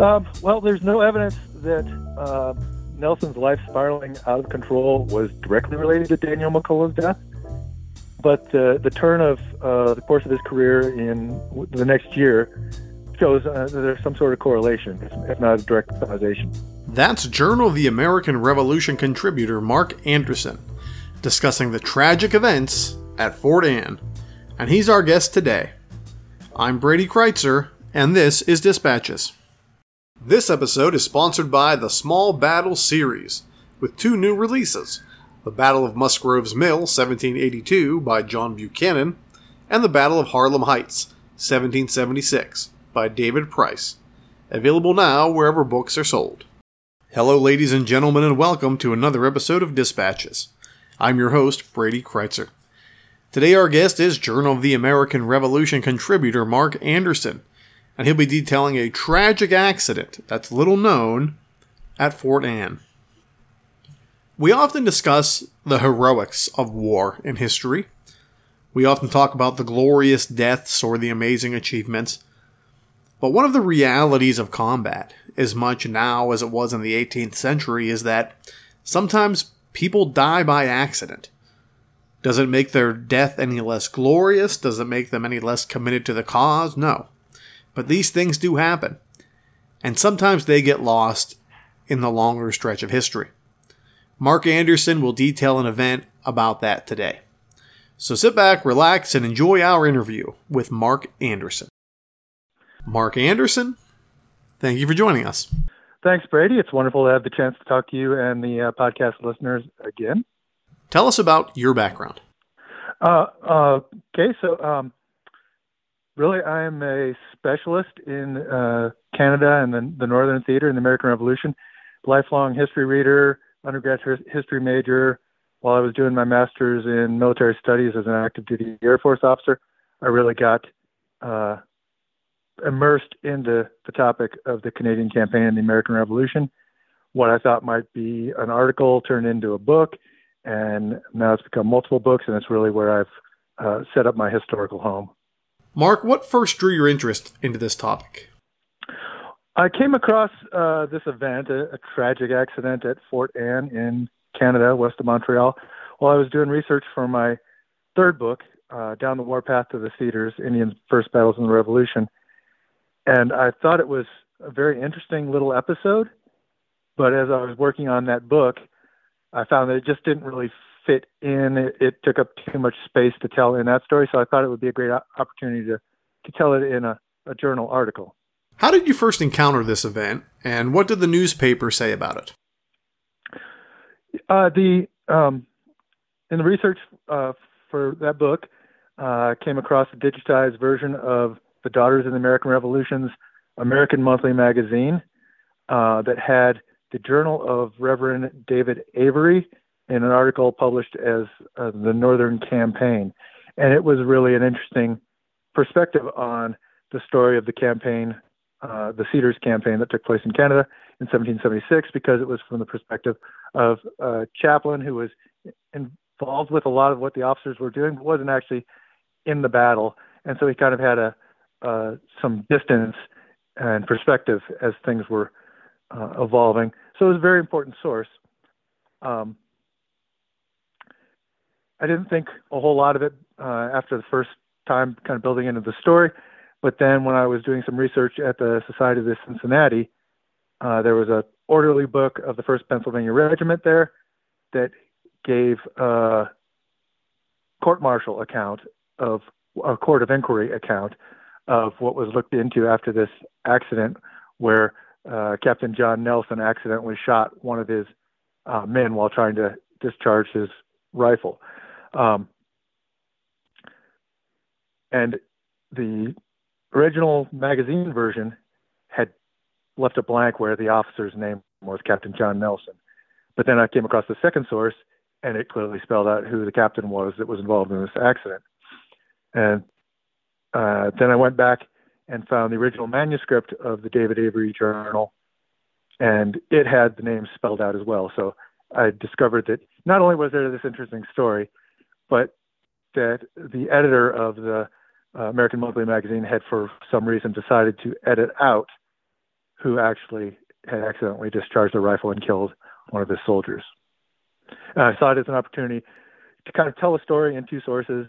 Um, well, there's no evidence that uh, Nelson's life spiraling out of control was directly related to Daniel McCullough's death. But uh, the turn of uh, the course of his career in the next year shows uh, there's some sort of correlation, if not a direct causation. That's Journal of the American Revolution contributor Mark Anderson discussing the tragic events at Fort Anne. And he's our guest today. I'm Brady Crytzer, and this is Dispatches. This episode is sponsored by the Small Battle series, with two new releases The Battle of Musgrove's Mill, 1782, by John Buchanan, and The Battle of Harlem Heights, 1776, by David Price. Available now wherever books are sold. Hello, ladies and gentlemen, and welcome to another episode of Dispatches. I'm your host, Brady Crytzer. Today, our guest is Journal of the American Revolution contributor Mark Anderson and he'll be detailing a tragic accident that's little known at Fort Anne. We often discuss the heroics of war in history. We often talk about the glorious deaths or the amazing achievements. But one of the realities of combat, as much now as it was in the 18th century, is that sometimes people die by accident. Does it make their death any less glorious? Does it make them any less committed to the cause? No. But these things do happen. And sometimes they get lost in the longer stretch of history. Mark Anderson will detail an event about that today. So sit back, relax, and enjoy our interview with Mark Anderson. Mark Anderson, thank you for joining us. Thanks, Brady. It's wonderful to have the chance to talk to you and the uh, podcast listeners again. Tell us about your background. Uh, uh, okay, so um, really, I'm a specialist in uh, Canada and the, the Northern Theater and the American Revolution. Lifelong history reader, undergraduate history major. While I was doing my master's in military studies as an active duty Air Force officer, I really got uh, immersed into the topic of the Canadian campaign and the American Revolution. What I thought might be an article turned into a book, and now it's become multiple books, and it's really where I've uh, set up my historical home. Mark, what first drew your interest into this topic? I came across uh, this event, a, a, tragic accident at Fort Anne in Canada, west of Montreal, while I was doing research for my third book, uh, Down the Warpath to the Cedars Indians' First Battles in the Revolution. And I thought it was a very interesting little episode. But as I was working on that book, I found that it just didn't really fit in. It, it, took up too much space to tell in that story, so I thought it would be a great opportunity to, to tell it in a, a journal article. How did you first encounter this event, and what did the newspaper say about it? Uh, the um, in the research uh, for that book, uh, came across a digitized version of the Daughters of the American Revolution's American Monthly magazine uh, that had the Journal of Reverend David Avery in an article published as uh, the Northern Campaign. And it was really an interesting perspective on the story of the campaign, uh, the Cedars campaign that took place in Canada in 1776, because it was from the perspective of a chaplain who was involved with a lot of what the officers were doing, but wasn't actually in the battle. And so he kind of had a uh, some distance and perspective as things were uh, evolving. So it was a very important source. Um, I didn't think a whole lot of it uh, after the first time, kind of building into the story. But then when I was doing some research at the Society of the Cincinnati, uh, there was a orderly book of the First Pennsylvania Regiment there that gave a court-martial account of a court of inquiry account of what was looked into after this accident, where uh, Captain John Nelson accidentally shot one of his uh, men while trying to discharge his rifle. Um, and the original magazine version had left a blank where the officer's name was Captain John Nelson. But then I came across the second source, and it clearly spelled out who the captain was that was involved in this accident. And uh, then I went back and found the original manuscript of the David Avery Journal, and it had the name spelled out as well. So I discovered that not only was there this interesting story, but that the editor of the uh, American Monthly magazine had, for some reason, decided to edit out who actually had accidentally discharged a rifle and killed one of his soldiers. And I saw it as an opportunity to kind of tell a story in two sources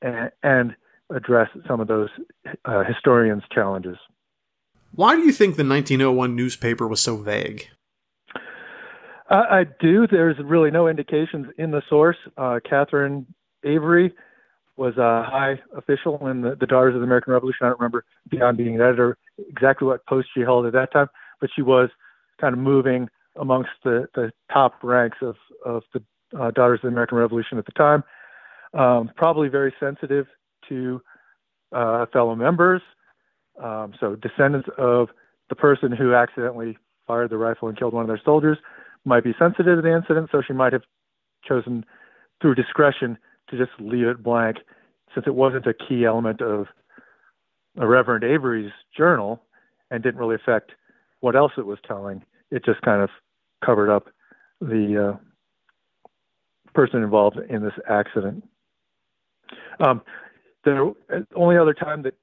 and, and address some of those uh, historians' challenges. Why do you think the 1901 newspaper was so vague? I, I do. There's really no indications in the source. Uh, Catherine Avery was a high official in the, the Daughters of the American Revolution. I don't remember beyond being an editor exactly what post she held at that time, but she was kind of moving amongst the, the top ranks of, of the uh, Daughters of the American Revolution at the time. Um, probably very sensitive to uh, fellow members. Um, so descendants of the person who accidentally fired the rifle and killed one of their soldiers might be sensitive to the incident, so she might have chosen through discretion to just leave it blank since it wasn't a key element of Reverend Avery's journal and didn't really affect what else it was telling. It just kind of covered up the uh, person involved in this accident. Um, the only other time that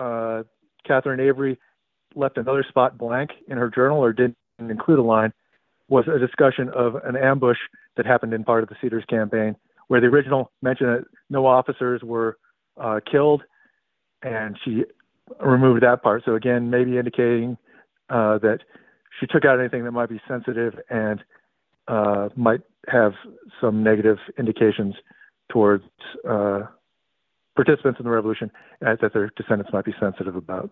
uh, Catherine Avery left another spot blank in her journal or didn't include a line was a discussion of an ambush that happened in part of the Cedars campaign, where the original mentioned that no officers were uh, killed, and she removed that part. So again, maybe indicating uh, that she took out anything that might be sensitive and uh, might have some negative indications towards uh, participants in the revolution uh, that their descendants might be sensitive about.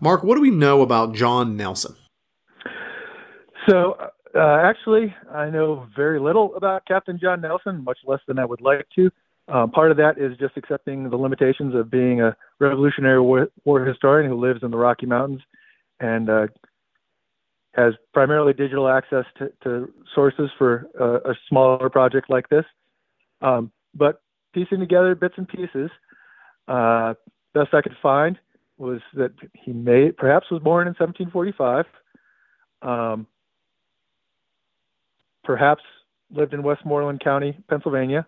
Mark, what do we know about John Nelson? So, uh, actually, I know very little about Captain John Nelson, much less than I would like to. Um, part of that is just accepting the limitations of being a Revolutionary War, War historian who lives in the Rocky Mountains and uh, has primarily digital access to, to sources for uh, a smaller project like this. Um, but piecing together bits and pieces, uh, best I could find was that he may perhaps was born in 1745. Um, perhaps lived in Westmoreland County, Pennsylvania.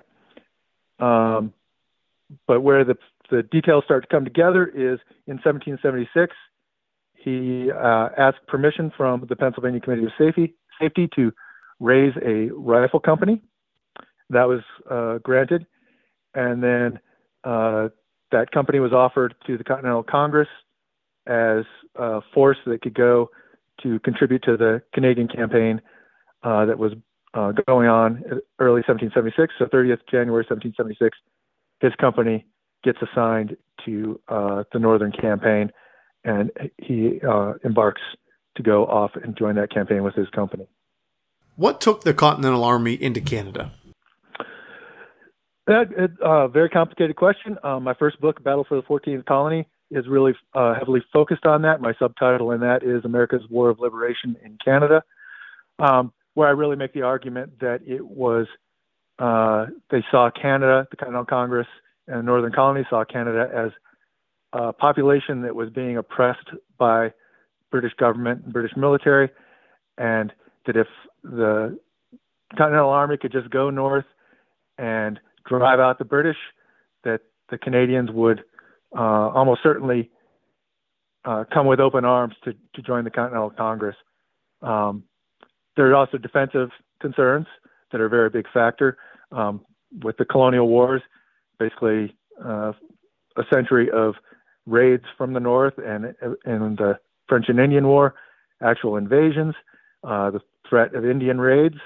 Um, but where the the details start to come together is in 1776. He uh, asked permission from the Pennsylvania Committee of Safety, Safety to raise a rifle company. That was uh, granted, and then uh, that company was offered to the Continental Congress as a force that could go to contribute to the Canadian campaign uh, that was uh, going on early 1776. So 30th January 1776, his company gets assigned to uh, the Northern Campaign, and he uh, embarks to go off and join that campaign with his company. What took the Continental Army into Canada? That a uh, very complicated question. Um, my first book, Battle for the 14th Colony, is really uh, heavily focused on that. My subtitle in that is America's War of Liberation in Canada, um, where I really make the argument that it was uh, they saw Canada, the Continental Congress, and the Northern Colonies saw Canada as a population that was being oppressed by British government and British military, and that if the Continental Army could just go north and drive out the British, that the Canadians would uh, almost certainly uh, come with open arms to, to join the Continental Congress. Um, there are also defensive concerns that are a very big factor um, with the colonial wars, basically uh, a century of raids from the north and, and the French and Indian War, actual invasions, uh, the threat of Indian raids,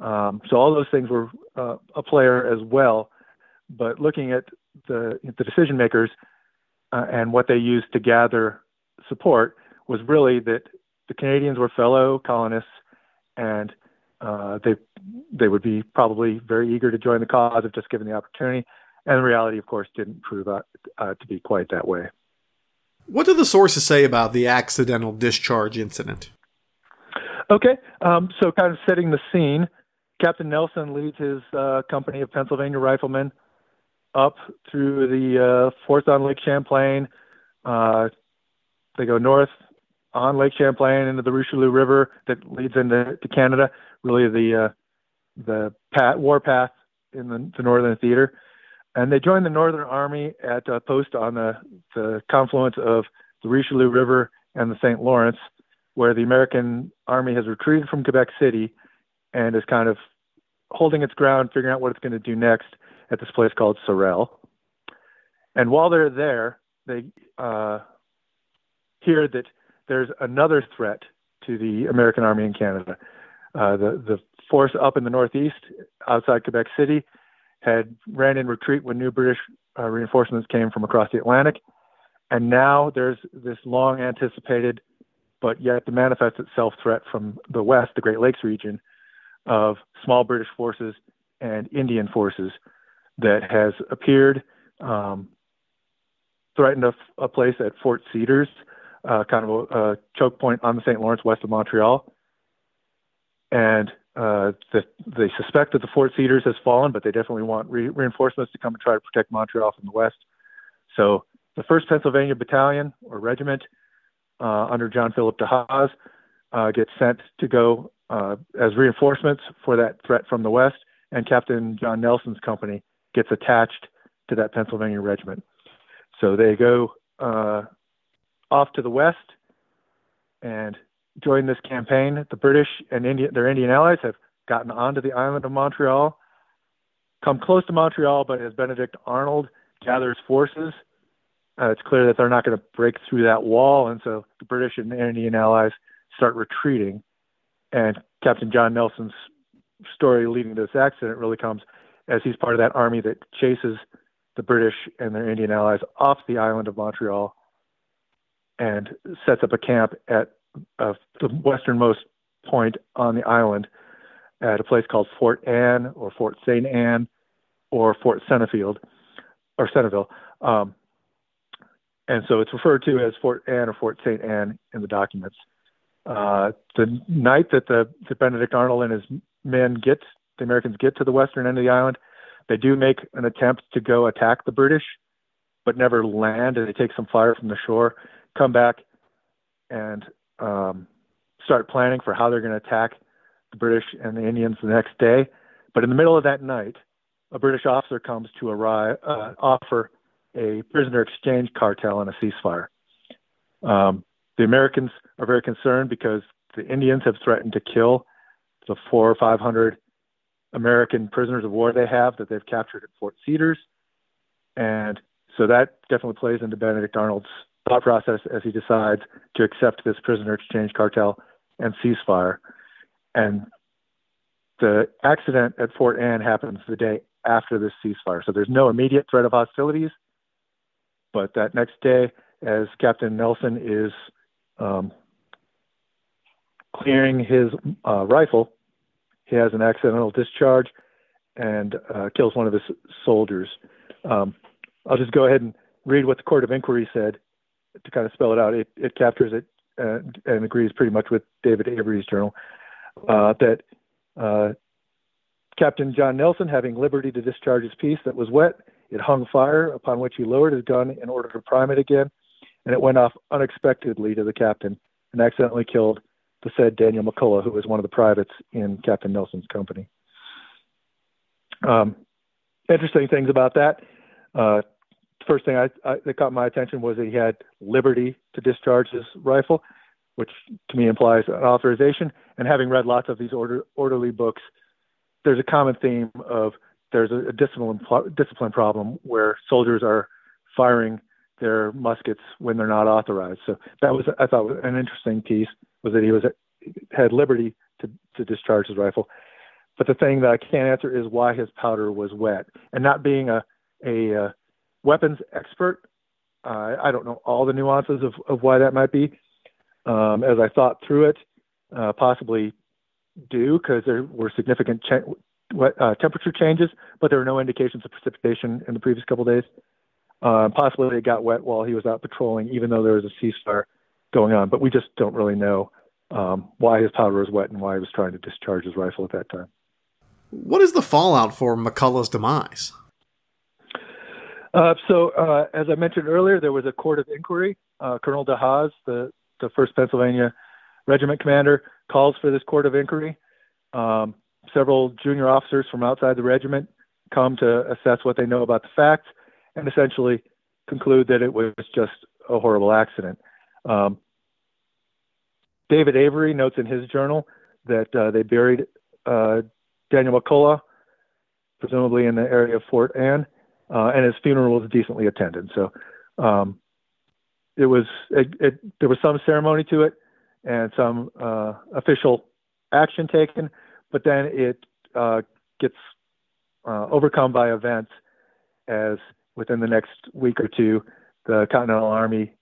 um, so all those things were uh, a player as well. But looking at the, the decision makers uh, and what they used to gather support was really that the Canadians were fellow colonists and uh, they they would be probably very eager to join the cause if just given the opportunity. And the reality, of course, didn't prove out uh, to be quite that way. What do the sources say about the accidental discharge incident? Okay, um, so kind of setting the scene, Captain Nelson leads his uh, company of Pennsylvania riflemen up through the uh, forts on Lake Champlain. Uh, they go north on Lake Champlain into the Richelieu River that leads into to Canada, really the uh, the war path in the, the Northern Theater. And they join the Northern Army at a post on the, the confluence of the Richelieu River and the St. Lawrence, where the American Army has retreated from Quebec City and is kind of holding its ground, figuring out what it's going to do next at this place called Sorel. And while they're there, they uh, hear that there's another threat to the American Army in Canada. Uh, the the force up in the northeast, outside Quebec City, had ran in retreat when new British uh, reinforcements came from across the Atlantic, and now there's this long anticipated, but yet to manifest itself threat from the west, the Great Lakes region, of small British forces and Indian forces that has appeared, um, threatened a, a, place at Fort Cedars, uh, kind of a, a, choke point on the St. Lawrence west of Montreal. And uh, the, they suspect that the Fort Cedars has fallen, but they definitely want re- reinforcements to come and try to protect Montreal from the west. So the 1st Pennsylvania Battalion or Regiment uh, under John Philip DeHaas uh, gets sent to go uh, as reinforcements for that threat from the west, and Captain John Nelson's company gets attached to that Pennsylvania regiment. So they go uh, off to the west and join this campaign. The British and Indian, their Indian allies have gotten onto the island of Montreal, come close to Montreal, but as Benedict Arnold gathers forces, uh, it's clear that they're not going to break through that wall, and so the British and Indian allies start retreating. And Captain John Nelson's story leading to this accident really comes as he's part of that army that chases the British and their Indian allies off the island of Montreal and sets up a camp at uh, the westernmost point on the island at a place called Fort Anne or Fort St. Anne or Fort Senneville or Centerville. Um, and so it's referred to as Fort Anne or Fort St. Anne in the documents. Uh, the night that the that Benedict Arnold and his men get the Americans get to the western end of the island, they do make an attempt to go attack the British, but never land, and they take some fire from the shore, come back, and um, start planning for how they're going to attack the British and the Indians the next day. But in the middle of that night, a British officer comes to arrive, uh, offer a prisoner exchange cartel and a ceasefire. Um, the Americans are very concerned because the Indians have threatened to kill the four or five hundred American prisoners of war they have that they've captured at Fort Cedars, and so that definitely plays into Benedict Arnold's thought process as he decides to accept this prisoner exchange cartel and ceasefire. And the accident at Fort Anne happens the day after this ceasefire. So there's no immediate threat of hostilities. But that next day, as Captain Nelson is um, clearing his uh, rifle, he has an accidental discharge and uh, kills one of his soldiers. Um, I'll just go ahead and read what the Court of Inquiry said to kind of spell it out, it, it captures it and, and, agrees pretty much with David Avery's journal uh, that uh, Captain John Nelson, having liberty to discharge his piece that was wet, it hung fire, upon which he lowered his gun in order to prime it again, and it went off unexpectedly to the captain and accidentally killed the said Daniel McCullough, who was one of the privates in Captain Nelson's company. Um, interesting things about that. Uh, first thing I, I, that caught my attention was that he had liberty to discharge his rifle, which to me implies an authorization. And having read lots of these order, orderly books, there's a common theme of there's a, a discipline discipline problem where soldiers are firing their muskets when they're not authorized. So that was I thought was an interesting piece was that he was had liberty to to discharge his rifle. But the thing that I can't answer is why his powder was wet, and not being a a uh, weapons expert. Uh, I don't know all the nuances of, of why that might be. Um, as I thought through it, uh, possibly do because there were significant cha- uh, temperature changes, but there were no indications of precipitation in the previous couple days. Uh, possibly it got wet while he was out patrolling, even though there was a sea star going on. But we just don't really know um, why his powder was wet and why he was trying to discharge his rifle at that time. What is the fallout for McCullough's demise? Uh, so, uh, as I mentioned earlier, there was a court of inquiry. Uh, Colonel DeHaas, the, the 1st Pennsylvania Regiment commander, calls for this court of inquiry. Um, several junior officers from outside the regiment come to assess what they know about the facts and essentially conclude that it was just a horrible accident. Um, David Avery notes in his journal that uh, they buried uh, Daniel McCullough, presumably in the area of Fort Anne, uh, and his funeral was decently attended. So um, it was it, it, there was some ceremony to it and some uh, official action taken, but then it uh, gets uh, overcome by events as within the next week or two, the Continental Army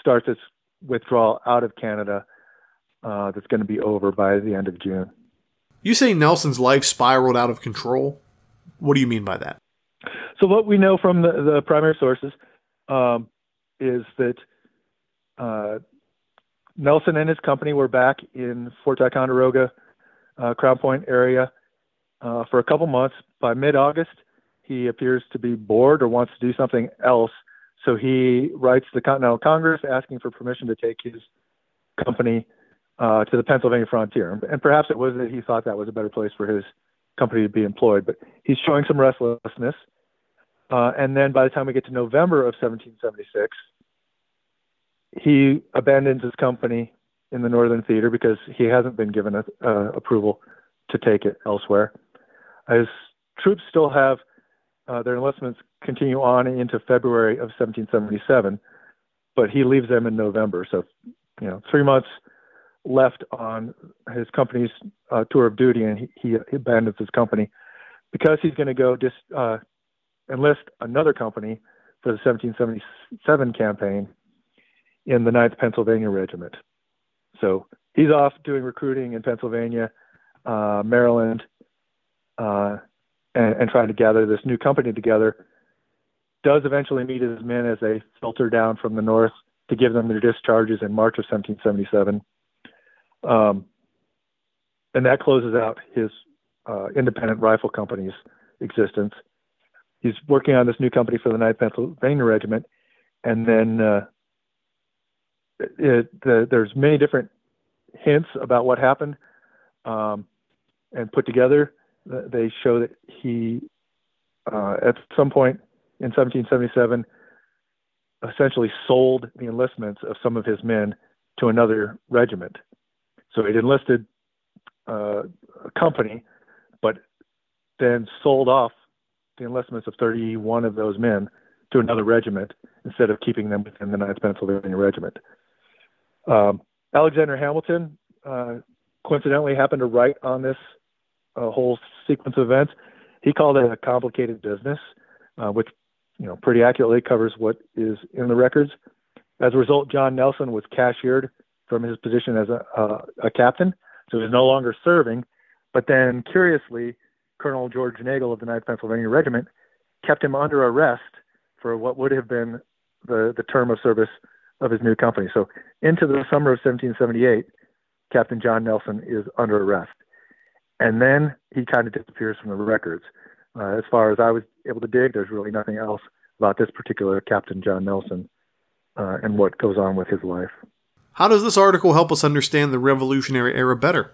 starts its withdrawal out of Canada. Uh, that's going to be over by the end of June. You say Nelson's life spiraled out of control. What do you mean by that? So, what we know from the, the primary sources um, is that uh, Nelson and his company were back in Fort Ticonderoga, uh, Crown Point area uh, for a couple months. By mid August, he appears to be bored or wants to do something else. So he writes the Continental Congress asking for permission to take his company uh, to the Pennsylvania frontier. And perhaps it was that he thought that was a better place for his company to be employed. But he's showing some restlessness. Uh, and then by the time we get to November of 1776, he abandons his company in the Northern Theater because he hasn't been given a, uh, approval to take it elsewhere. His troops still have uh, their enlistments continue on into February of 1777, but he leaves them in November. So, you know, three months left on his company's uh, tour of duty, and he, he, abandons his company because he's going to go just uh, enlist another company for the 1777 campaign in the 9th Pennsylvania Regiment. So he's off doing recruiting in Pennsylvania, uh, Maryland, uh, and, and trying to gather this new company together. Does eventually meet his men as they filter down from the north to give them their discharges in March of 1777. Um, and that closes out his uh, independent rifle company's existence. He's working on this new company for the 9th Pennsylvania Regiment, and then uh, it, the, there's many different hints about what happened um, and put together. They show that he, uh, at some point in 1777, essentially sold the enlistments of some of his men to another regiment. So he'd enlisted uh, a company, but then sold off the enlistments of 31 of those men to another regiment instead of keeping them within the 9th Pennsylvania Regiment. Um, Alexander Hamilton uh, coincidentally happened to write on this uh, whole sequence of events. He called it a complicated business, uh, which you know pretty accurately covers what is in the records. As a result, John Nelson was cashiered from his position as a, uh, a captain, so he was no longer serving. But then, curiously, Colonel George Nagel of the 9th Pennsylvania Regiment kept him under arrest for what would have been the, the term of service of his new company. So, into the summer of 1778, Captain John Nelson is under arrest. And then he kind of disappears from the records. Uh, as far as I was able to dig, there's really nothing else about this particular Captain John Nelson uh, and what goes on with his life. How does this article help us understand the Revolutionary era better?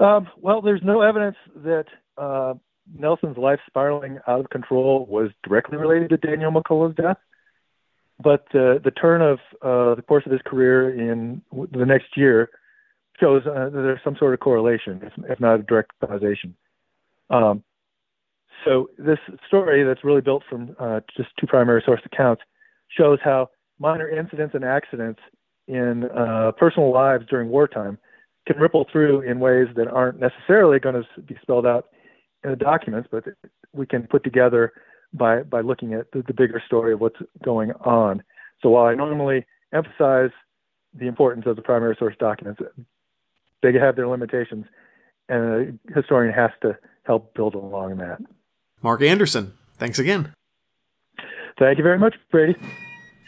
Um, well, there's no evidence that uh, Nelson's life spiraling out of control was directly related to Daniel McCullough's death. But uh, the turn of uh, the course of his career in the next year shows uh, that there's some sort of correlation, if, not a direct causation. Um, so this story that's really built from uh, just two primary source accounts shows how minor incidents and accidents in uh, personal lives during wartime can ripple through in ways that aren't necessarily going to be spelled out in the documents, but we can put together by by looking at the, the bigger story of what's going on. So while I normally emphasize the importance of the primary source documents, they have their limitations, and a historian has to help build along that. Mark Anderson, thanks again. Thank you very much, Brady.